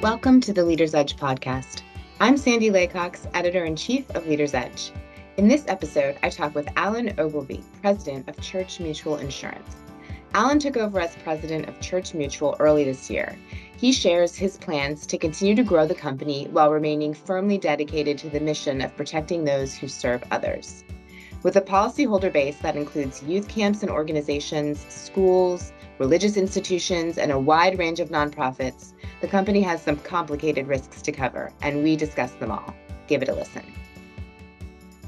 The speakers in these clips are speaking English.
Welcome to the Leader's Edge podcast. I'm Sandy Laycox, editor in chief of Leader's Edge. In this episode, I talk with Alan Ogilvie, president of Church Mutual Insurance. Alan took over as president of Church Mutual early this year. He shares his plans to continue to grow the company while remaining firmly dedicated to the mission of protecting those who serve others. With a policyholder base that includes youth camps and organizations, schools, religious institutions, and a wide range of nonprofits, the company has some complicated risks to cover, and we discuss them all. Give it a listen.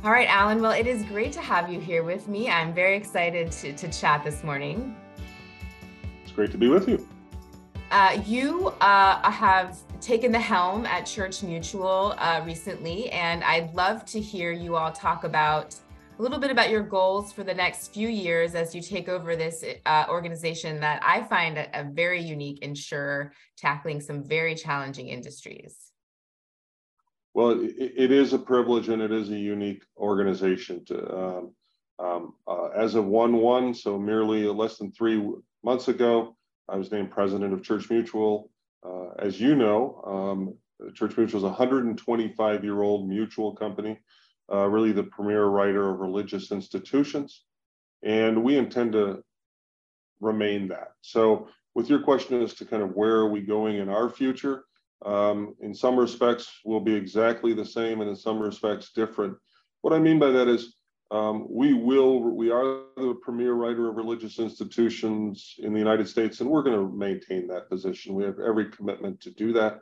All right, Alan. Well, it is great to have you here with me. I'm very excited to, to chat this morning. It's great to be with you. Uh, you uh, have taken the helm at Church Mutual uh, recently, and I'd love to hear you all talk about a little bit about your goals for the next few years as you take over this uh, organization that I find a, a, very unique insurer tackling some very challenging industries. Well, it, it is a privilege and it is a unique organization. To, um, um, uh, as of 1 1, so merely less than three months ago, I was named president of Church Mutual. Uh, as you know, um, Church Mutual is a 125 year old mutual company uh, really the premier writer of religious institutions. And we intend to remain that. So, with your question as to kind of where are we going in our future, um, in some respects, we'll be exactly the same, and in some respects, different. What I mean by that is, um, we will, we are the premier writer of religious institutions in the United States, and we're going to maintain that position. We have every commitment to do that.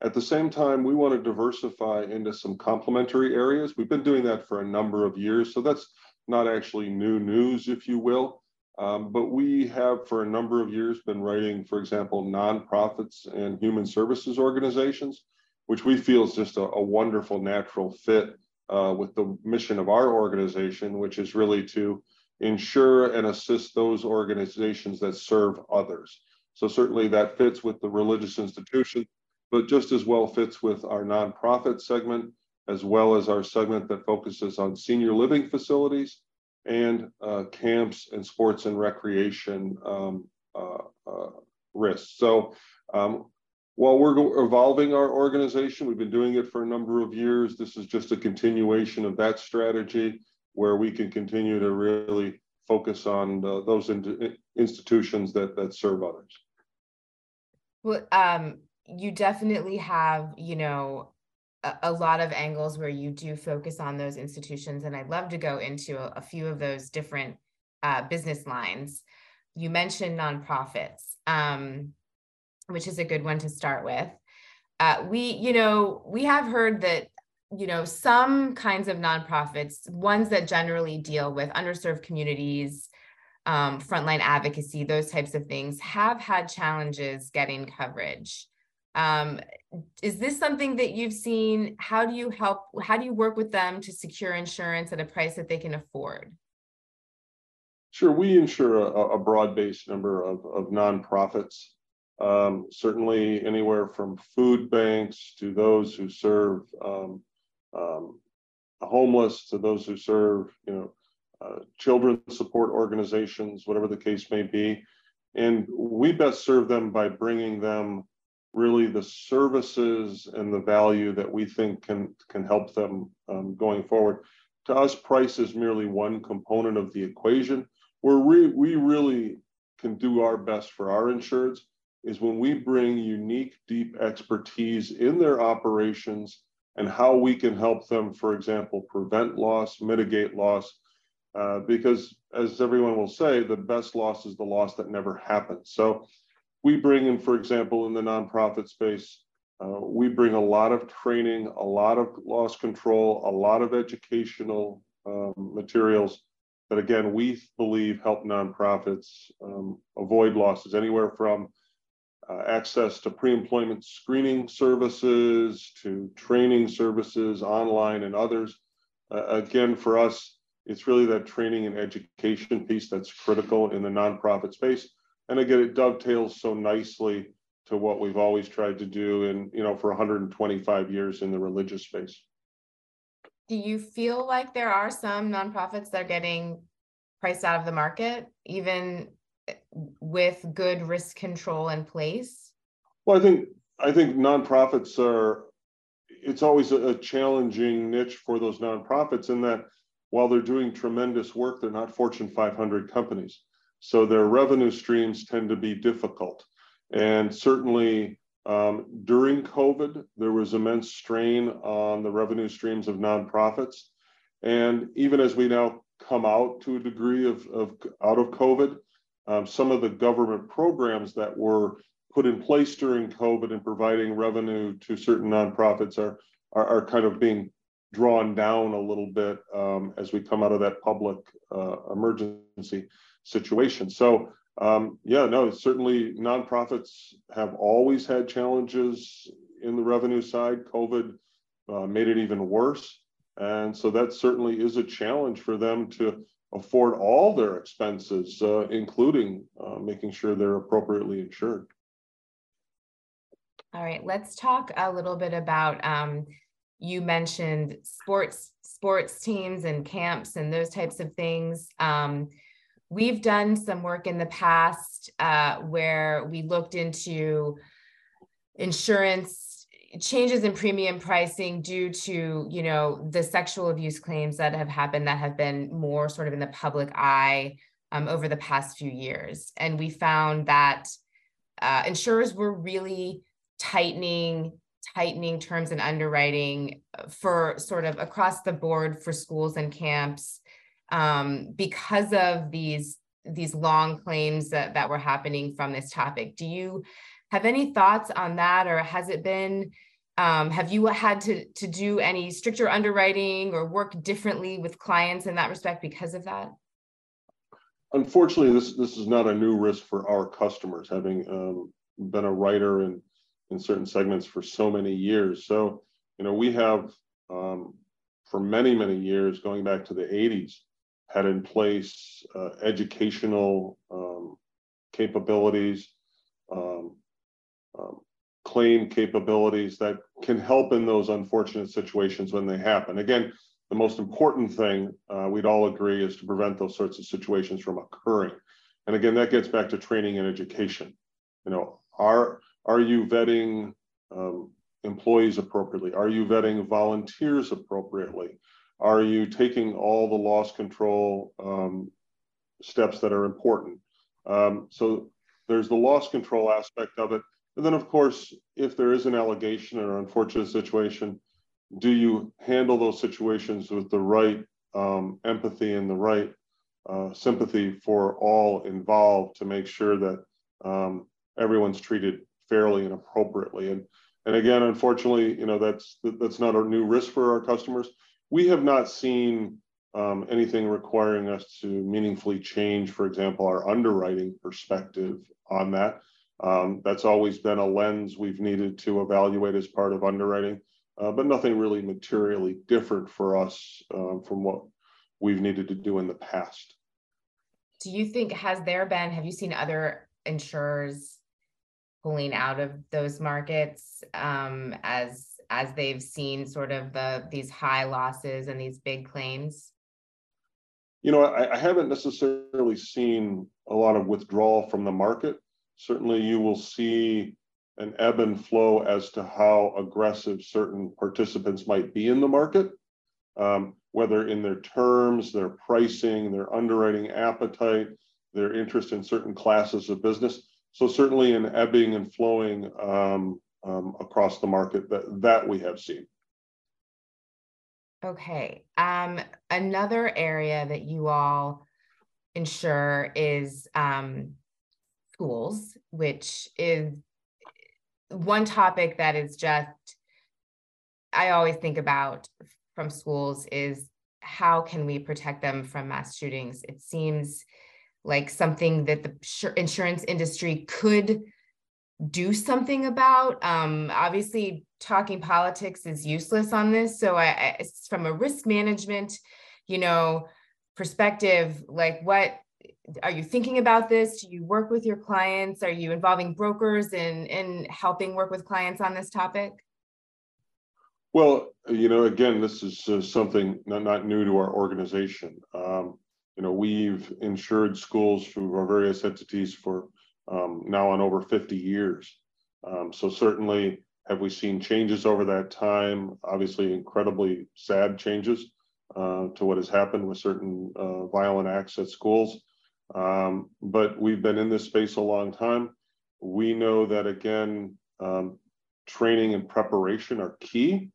At the same time, we want to diversify into some complementary areas. We've been doing that for a number of years, so that's not actually new news, if you will. Um, but we have, for a number of years, been writing, for example, nonprofits and human services organizations, which we feel is just a, a wonderful natural fit uh, with the mission of our organization, which is really to ensure and assist those organizations that serve others. So certainly that fits with the religious institution but just as well fits with our nonprofit segment, as well as our segment that focuses on senior living facilities and uh, camps and sports and recreation um, uh, uh, risks. So um, while we're evolving our organization, we've been doing it for a number of years. This is just a continuation of that strategy where we can continue to really focus on those in institutions that, that serve others. Well, um, you definitely have, you know, a, a, lot of angles where you do focus on those institutions. And I'd love to go into a, a few of those different uh, business lines. You mentioned nonprofits, um, which is a good one to start with. Uh, we, you know, we have heard that, you know, some kinds of nonprofits, ones that generally deal with underserved communities, um, frontline advocacy, those types of things, have had challenges getting coverage. Um, is this something that you've seen? How do you help? How do you work with them to secure insurance at a price that they can afford? Sure, we insure a, a broad-based number of, of nonprofits. Um, certainly, anywhere from food banks to those who serve um, um, homeless to those who serve, you know, uh, children support organizations, whatever the case may be. And we best serve them by bringing them really the services and the value that we think can can help them um, going forward. To us, price is merely one component of the equation. Where we, we really can do our best for our insureds is when we bring unique, deep expertise in their operations and how we can help them, for example, prevent loss, mitigate loss. Uh, because as everyone will say, the best loss is the loss that never happens. So we bring in, for example, in the nonprofit space, uh, we bring a lot of training, a lot of loss control, a lot of educational um, materials that, again, we believe help nonprofits um, avoid losses anywhere from uh, access to pre employment screening services to training services online and others. Uh, again, for us, it's really that training and education piece that's critical in the nonprofit space and again, it dovetails so nicely to what we've always tried to do and you know for 125 years in the religious space do you feel like there are some nonprofits that are getting priced out of the market even with good risk control in place well i think I think nonprofits are, it's always a, challenging niche for those nonprofits in that while they're doing tremendous work, they're not Fortune 500 companies. So their revenue streams tend to be difficult. And certainly um, during COVID, there was immense strain on the revenue streams of nonprofits. And even as we now come out to a degree of, of out of COVID, um, some of the government programs that were put in place during COVID and providing revenue to certain nonprofits are, are, are kind of being drawn down a little bit um, as we come out of that public uh, emergency situation. So um, yeah, no, certainly nonprofits have always had challenges in the revenue side. COVID uh, made it even worse. And so that certainly is a challenge for them to afford all their expenses, uh, including uh, making sure they're appropriately insured. All right, let's talk a little bit about um, you mentioned sports sports teams and camps and those types of things. Um, we've done some work in the past uh, where we looked into insurance changes in premium pricing due to you know the sexual abuse claims that have happened that have been more sort of in the public eye um, over the past few years. And we found that uh, insurers were really tightening tightening terms and underwriting for sort of across the board for schools and camps um, because of these these long claims that, that were happening from this topic. Do you have any thoughts on that, or has it been? Um, have you had to to do any stricter underwriting or work differently with clients in that respect because of that? Unfortunately, this this is not a new risk for our customers, having um, been a writer in in certain segments for so many years. So, you know, we have um, for many many years, going back to the 80s, had in place uh, educational um, capabilities, um, um, claim capabilities that can help in those unfortunate situations when they happen. Again, the most important thing uh, we'd all agree is to prevent those sorts of situations from occurring. And again, that gets back to training and education. You know, are are you vetting um, employees appropriately? Are you vetting volunteers appropriately? Are you taking all the loss control um, steps that are important? Um, so there's the loss control aspect of it. And then, of course, if there is an allegation or unfortunate situation, do you handle those situations with the right um, empathy and the right uh, sympathy for all involved to make sure that um, everyone's treated fairly and appropriately? And and again, unfortunately, you know that's that's not a new risk for our customers we have not seen um, anything requiring us to meaningfully change, for example, our underwriting perspective on that. Um, that's always been a lens we've needed to evaluate as part of underwriting, uh, but nothing really materially different for us um, from what we've needed to do in the past. Do you think, has there been, have you seen other insurers pulling out of those markets um, as as they've seen sort of the these high losses and these big claims? You know, I, I haven't necessarily seen a lot of withdrawal from the market. Certainly, you will see an ebb and flow as to how aggressive certain participants might be in the market, um, whether in their terms, their pricing, their underwriting appetite, their interest in certain classes of business. So certainly an ebbing and flowing um, um, across the market that, that we have seen. Okay. Um, another area that you all insure is um, schools, which is one topic that is just, I always think about from schools is how can we protect them from mass shootings? It seems like something that the insurance industry could do something about. Um, obviously, talking politics is useless on this. So, I, I, from a risk management, you know, perspective, like what are you thinking about this? Do you work with your clients? Are you involving brokers in in helping work with clients on this topic? Well, you know, again, this is uh, something not, not new to our organization. Um, you know, we've insured schools through our various entities for um, now on over 50 years. Um, so certainly, have we seen changes over that time? Obviously, incredibly sad changes uh, to what has happened with certain uh, violent acts at schools. Um, but we've been in this space a long time. We know that again, um, training and preparation are key.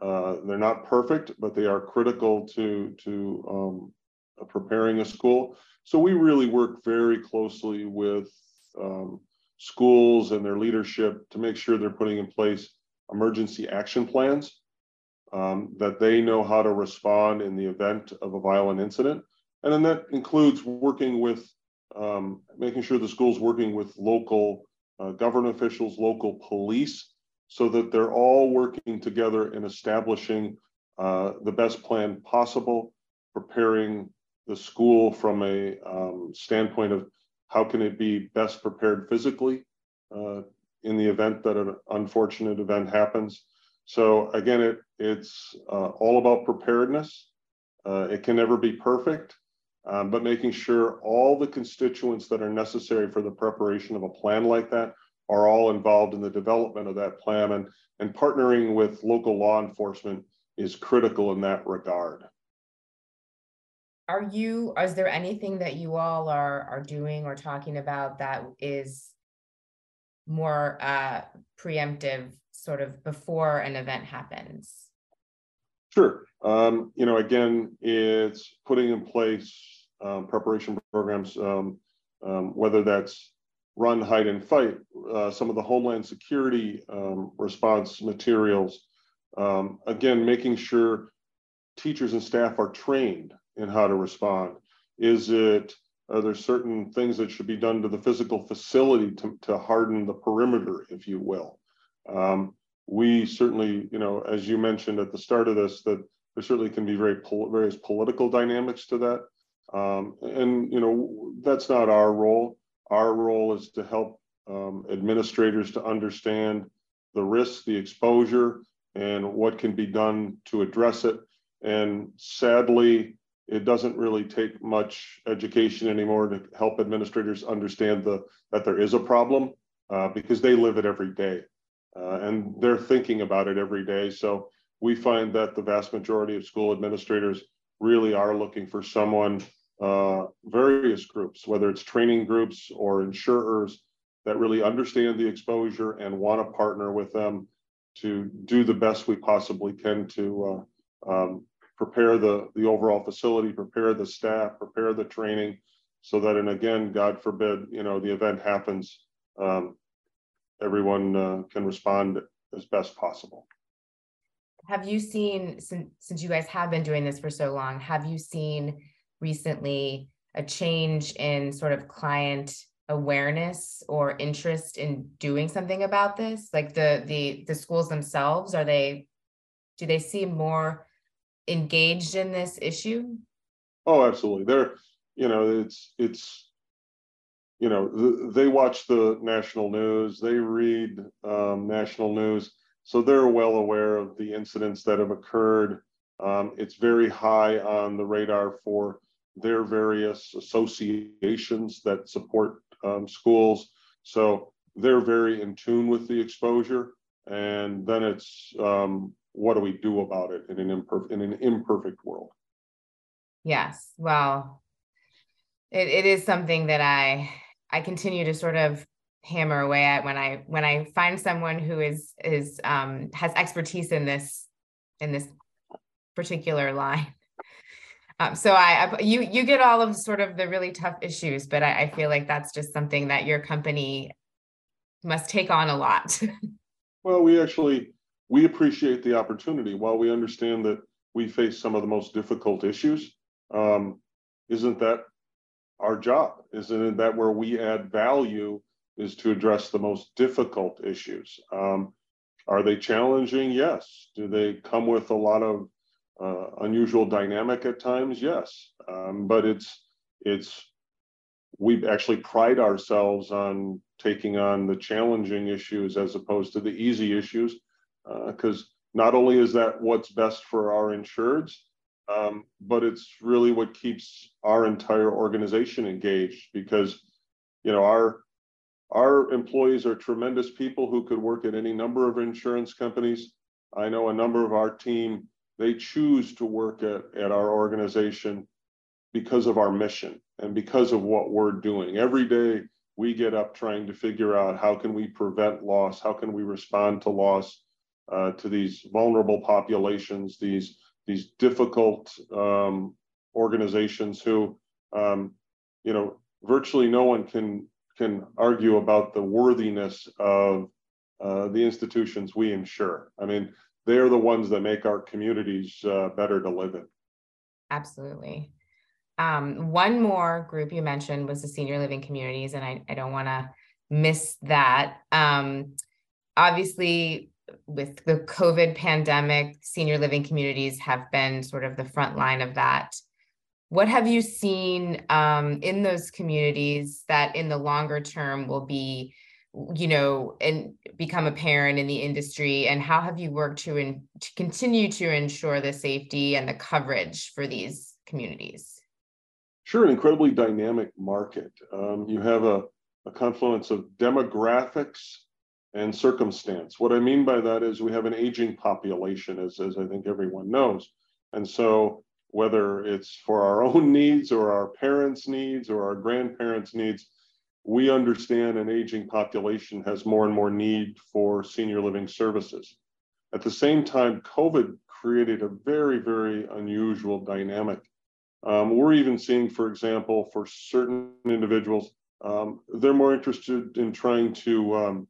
Uh, they're not perfect, but they are critical to to um, preparing a school. So we really work very closely with um, schools and their leadership to make sure they're putting in place emergency action plans, um, that they know how to respond in the event of a violent incident. And then that includes working with, um, making sure the school's working with local uh, government officials, local police, so that they're all working together in establishing uh, the best plan possible, preparing the school from a um, standpoint of how can it be best prepared physically uh, in the event that an unfortunate event happens. So again, it, it's uh, all about preparedness. Uh, it can never be perfect, um, but making sure all the constituents that are necessary for the preparation of a plan like that are all involved in the development of that plan and, and partnering with local law enforcement is critical in that regard. Are you, is there anything that you all are, are doing or talking about that is more uh, preemptive sort of before an event happens? Sure. Um, you know, again, it's putting in place um, preparation programs, um, um whether that's run, hide, and fight, uh, some of the Homeland Security um, response materials. Um, again, making sure teachers and staff are trained in how to respond. Is it, are there certain things that should be done to the physical facility to, to harden the perimeter, if you will? Um, we certainly, you know, as you mentioned at the start of this, that there certainly can be very pol various political dynamics to that. Um, and, you know, that's not our role. Our role is to help um, administrators to understand the risks, the exposure, and what can be done to address it. And sadly, it doesn't really take much education anymore to help administrators understand the that there is a problem uh, because they live it every day uh, and they're thinking about it every day. So we find that the vast majority of school administrators really are looking for someone uh, various groups, whether it's training groups or insurers that really understand the exposure and want to partner with them to do the best we possibly can to uh, um, prepare the, the overall facility, prepare the staff, prepare the training so that, and again, God forbid, you know, the event happens, um, everyone uh, can respond as best possible. Have you seen, since, since you guys have been doing this for so long, have you seen recently a change in sort of client awareness or interest in doing something about this like the the the schools themselves are they do they see more engaged in this issue oh absolutely they're you know it's it's you know they watch the national news they read um, national news so they're well aware of the incidents that have occurred um, it's very high on the radar for their various associations that support um, schools. So they're very in tune with the exposure. And then it's um, what do we do about it in an, imperfect in an imperfect world? Yes. Well, it, it is something that I I continue to sort of hammer away at when I when I find someone who is is um, has expertise in this in this particular line. Um, so I, I, you you get all of sort of the really tough issues, but I, I feel like that's just something that your company must take on a lot. well, we actually we appreciate the opportunity. While we understand that we face some of the most difficult issues, um, isn't that our job? Isn't that where we add value? Is to address the most difficult issues. Um, are they challenging? Yes. Do they come with a lot of uh, unusual dynamic at times, yes, um, but it's it's we actually pride ourselves on taking on the challenging issues as opposed to the easy issues, because uh, not only is that what's best for our insureds, um, but it's really what keeps our entire organization engaged because you know our our employees are tremendous people who could work at any number of insurance companies. I know a number of our team, they choose to work at, at our organization because of our mission and because of what we're doing. Every day we get up trying to figure out how can we prevent loss, how can we respond to loss uh, to these vulnerable populations, these these difficult um, organizations who, um, you know, virtually no one can can argue about the worthiness of uh, the institutions we insure. I mean, they're the ones that make our communities uh, better to live in. Absolutely. Um, one more group you mentioned was the senior living communities, and I, I don't want to miss that. Um, obviously, with the COVID pandemic, senior living communities have been sort of the front line of that. What have you seen um, in those communities that in the longer term will be, you know, and become apparent in the industry? And how have you worked to, in, to continue to ensure the safety and the coverage for these communities? Sure, an incredibly dynamic market. Um, you have a, a confluence of demographics and circumstance. What I mean by that is we have an aging population, as, as I think everyone knows. And so, whether it's for our own needs or our parents' needs or our grandparents' needs, we understand an aging population has more and more need for senior living services. At the same time, COVID created a very, very unusual dynamic um, we're even seeing, for example, for certain individuals, um, they're more interested in trying to um,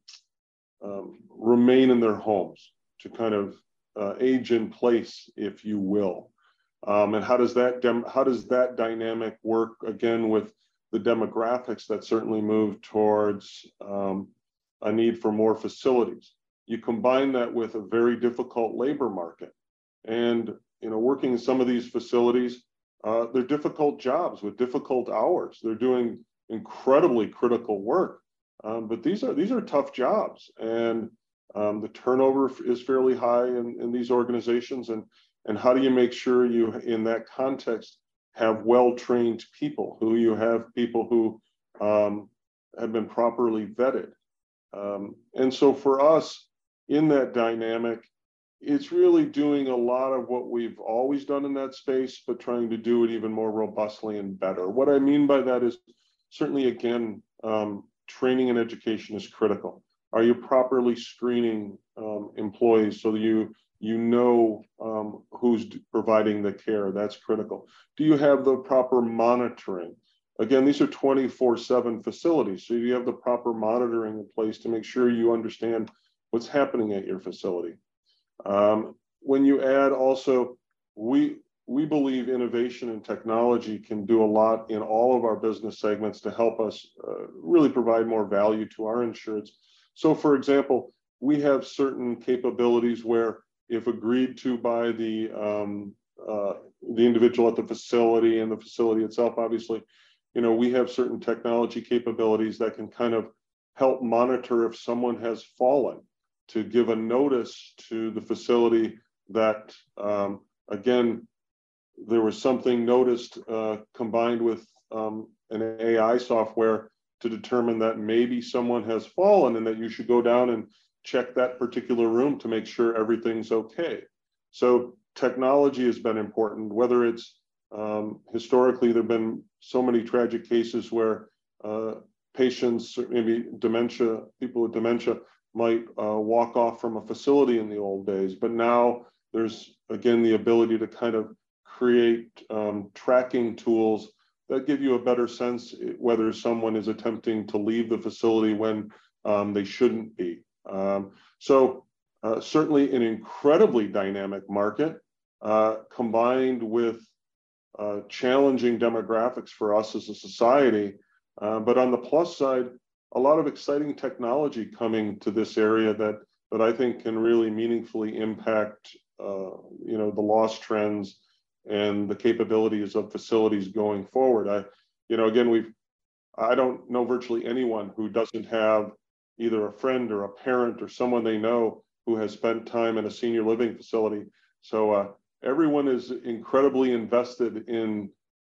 um remain in their homes, to kind of uh, age in place, if you will. Um, and how does that how does that dynamic work again with the demographics that certainly move towards um, a need for more facilities? You combine that with a very difficult labor market, and you know, working in some of these facilities uh, they're difficult jobs with difficult hours. They're doing incredibly critical work, um, but these are these are tough jobs, and um, the turnover is fairly high in, in these organizations. And and how do you make sure you, in that context, have well-trained people, who you have people who um, have been properly vetted. Um, and so for us, in that dynamic, it's really doing a lot of what we've always done in that space, but trying to do it even more robustly and better. What I mean by that is certainly, again, um, training and education is critical. Are you properly screening um, employees so that you you know um, who's providing the care? That's critical. Do you have the proper monitoring? Again, these are 24 7 facilities. So you have the proper monitoring in place to make sure you understand what's happening at your facility. Um, when you add also, we we believe innovation and technology can do a lot in all of our business segments to help us uh, really provide more value to our insureds. So, for example, we have certain capabilities where, if agreed to by the um, uh, the individual at the facility and the facility itself, obviously, you know, we have certain technology capabilities that can kind of help monitor if someone has fallen to give a notice to the facility that, um, again, there was something noticed uh, combined with um, an AI software to determine that maybe someone has fallen and that you should go down and check that particular room to make sure everything's okay. So technology has been important, whether it's um, historically, there have been so many tragic cases where uh, patients, maybe dementia, people with dementia, might uh, walk off from a facility in the old days, but now there's again the ability to kind of create um, tracking tools that give you a better sense whether someone is attempting to leave the facility when um, they shouldn't be. Um, so uh, certainly an incredibly dynamic market uh, combined with uh, challenging demographics for us as a society. Uh, but on the plus side, a lot of exciting technology coming to this area that that I think can really meaningfully impact uh, you know the loss trends and the capabilities of facilities going forward. I you know again we've I don't know virtually anyone who doesn't have either a friend or a parent or someone they know who has spent time in a senior living facility. So uh, everyone is incredibly invested in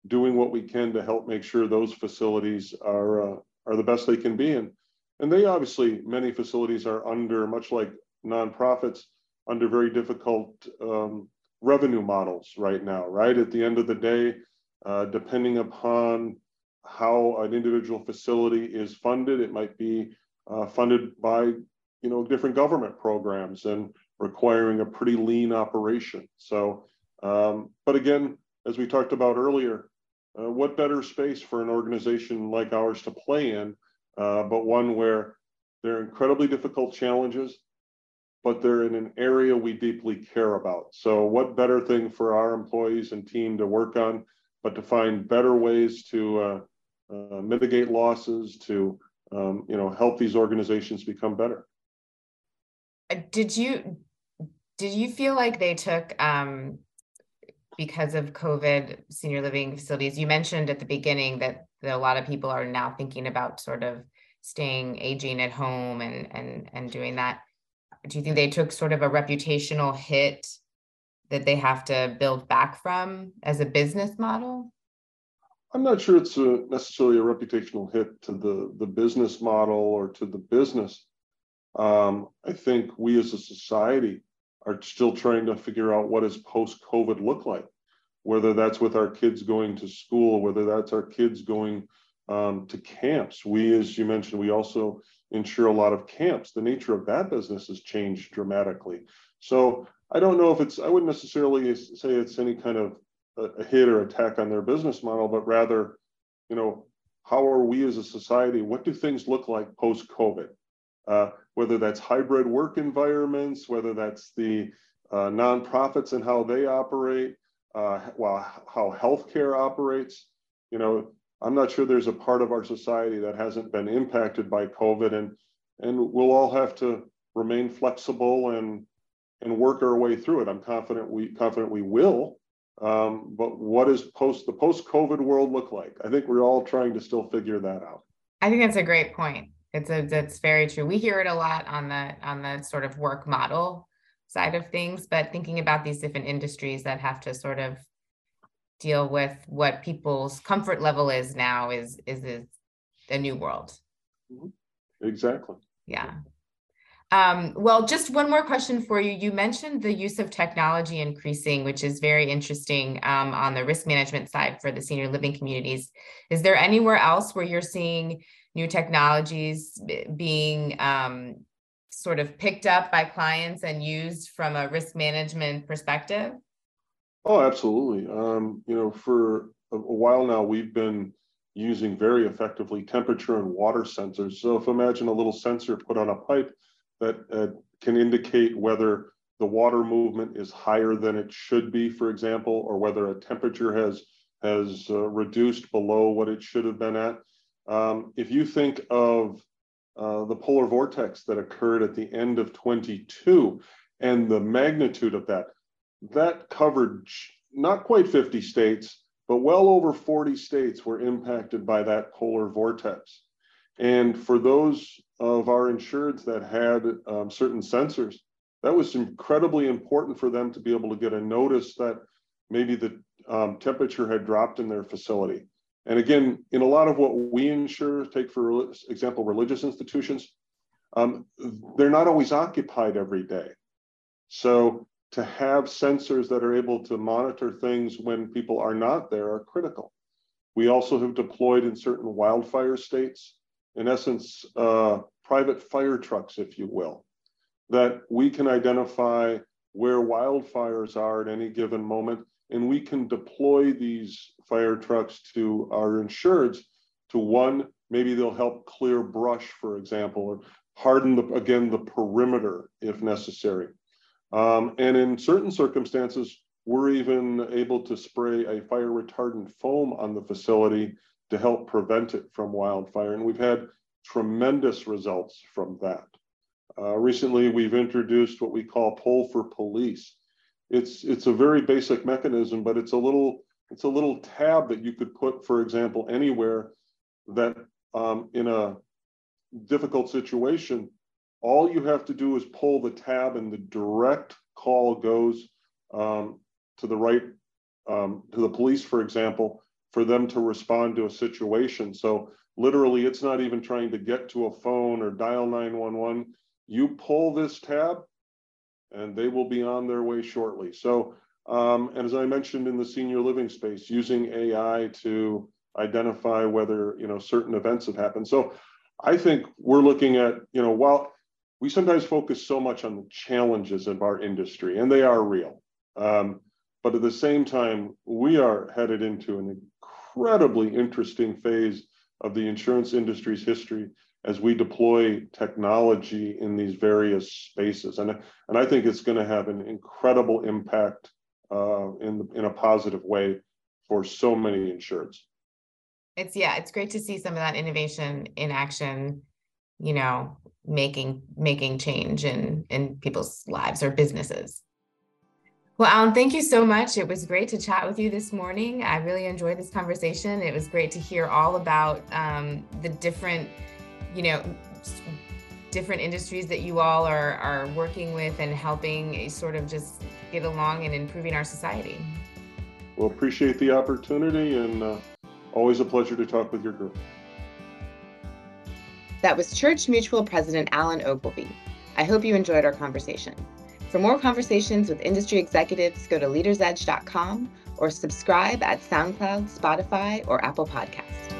doing what we can to help make sure those facilities are uh, are the best they can be. And and they obviously, many facilities are under, much like nonprofits, under very difficult um, revenue models right now, right? At the end of the day, uh, depending upon how an individual facility is funded, it might be uh, funded by, you know, different government programs and requiring a pretty lean operation. So, um, but again, as we talked about earlier, uh, what better space for an organization like ours to play in, uh, but one where there are incredibly difficult challenges, but they're in an area we deeply care about. So, what better thing for our employees and team to work on, but to find better ways to uh, uh mitigate losses, to um, you know help these organizations become better. Uh, did you did you feel like they took um, because of COVID senior living facilities? You mentioned at the beginning that, that a lot of people are now thinking about sort of staying aging at home and and and doing that. Do you think they took sort of a reputational hit that they have to build back from as a business model? I'm not sure it's a, necessarily a reputational hit to the, the business model or to the business. Um, I think we as a society are still trying to figure out what does post-COVID look like, whether that's with our kids going to school, whether that's our kids going um, to camps. We, as you mentioned, we also insure a lot of camps. The nature of that business has changed dramatically. So I don't know if it's, I wouldn't necessarily say it's any kind of a, a hit or attack on their business model, but rather, you know, how are we as a society? What do things look like post COVID? Uh, whether that's hybrid work environments, whether that's the uh, nonprofits and how they operate, uh, well, how healthcare operates. You know, I'm not sure there's a part of our society that hasn't been impacted by COVID, and and we'll all have to remain flexible and and work our way through it. I'm confident we confident we will. Um, but what does post the post COVID world look like? I think we're all trying to still figure that out. I think that's a great point. It's a that's very true. We hear it a lot on the on the sort of work model side of things, but thinking about these different industries that have to sort of deal with what people's comfort level is now is is, is a new world. Mm-hmm. Exactly. Yeah. Um, well, just one more question for you. You mentioned the use of technology increasing, which is very interesting um, on the risk management side for the senior living communities. Is there anywhere else where you're seeing new technologies being um, sort of picked up by clients and used from a risk management perspective? Oh, absolutely. Um, you know, for a, while now, we've been using very effectively temperature and water sensors. So if imagine a little sensor put on a pipe that uh, can indicate whether the water movement is higher than it should be, for example, or whether a temperature has has uh, reduced below what it should have been at. Um, if you think of uh, the polar vortex that occurred at the end of 22 and the magnitude of that, that covered not quite 50 states, but well over 40 states were impacted by that polar vortex. And for those of our insureds that had um, certain sensors, that was incredibly important for them to be able to get a notice that maybe the um, temperature had dropped in their facility. And again, in a lot of what we insure, take for example, religious institutions, um, they're not always occupied every day. So to have sensors that are able to monitor things when people are not there are critical. We also have deployed in certain wildfire states, in essence, uh, private fire trucks, if you will, that we can identify where wildfires are at any given moment and we can deploy these fire trucks to our insureds to one, maybe they'll help clear brush, for example, or harden the, again the perimeter if necessary. Um, and in certain circumstances, we're even able to spray a fire retardant foam on the facility to help prevent it from wildfire. And we've had tremendous results from that. Uh, recently, we've introduced what we call Pull for Police, it's it's a very basic mechanism, but it's a little it's a little tab that you could put, for example, anywhere that um, in a difficult situation, all you have to do is pull the tab and the direct call goes um, to the right, um, to the police, for example, for them to respond to a situation. So literally it's not even trying to get to a phone or dial 911 you pull this tab and they will be on their way shortly. So um, and as i mentioned in the senior living space using ai to identify whether you know certain events have happened. So i think we're looking at you know while we sometimes focus so much on the challenges of our industry and they are real um, but at the same time we are headed into an incredibly interesting phase of the insurance industry's history as we deploy technology in these various spaces. And, and I think it's going to have an incredible impact uh, in, in a positive way for so many insureds. It's, yeah, it's great to see some of that innovation in action, you know, making, making change in, in people's lives or businesses. Well, Alan, thank you so much. It was great to chat with you this morning. I really enjoyed this conversation. It was great to hear all about um, the different, you know, different industries that you all are, are working with and helping sort of just get along and improving our society. Well, appreciate the opportunity and uh, always a pleasure to talk with your group. That was Church Mutual President Alan Ogilvie. I hope you enjoyed our conversation. For more conversations with industry executives, go to leadersedge.com or subscribe at SoundCloud, Spotify, or Apple Podcasts.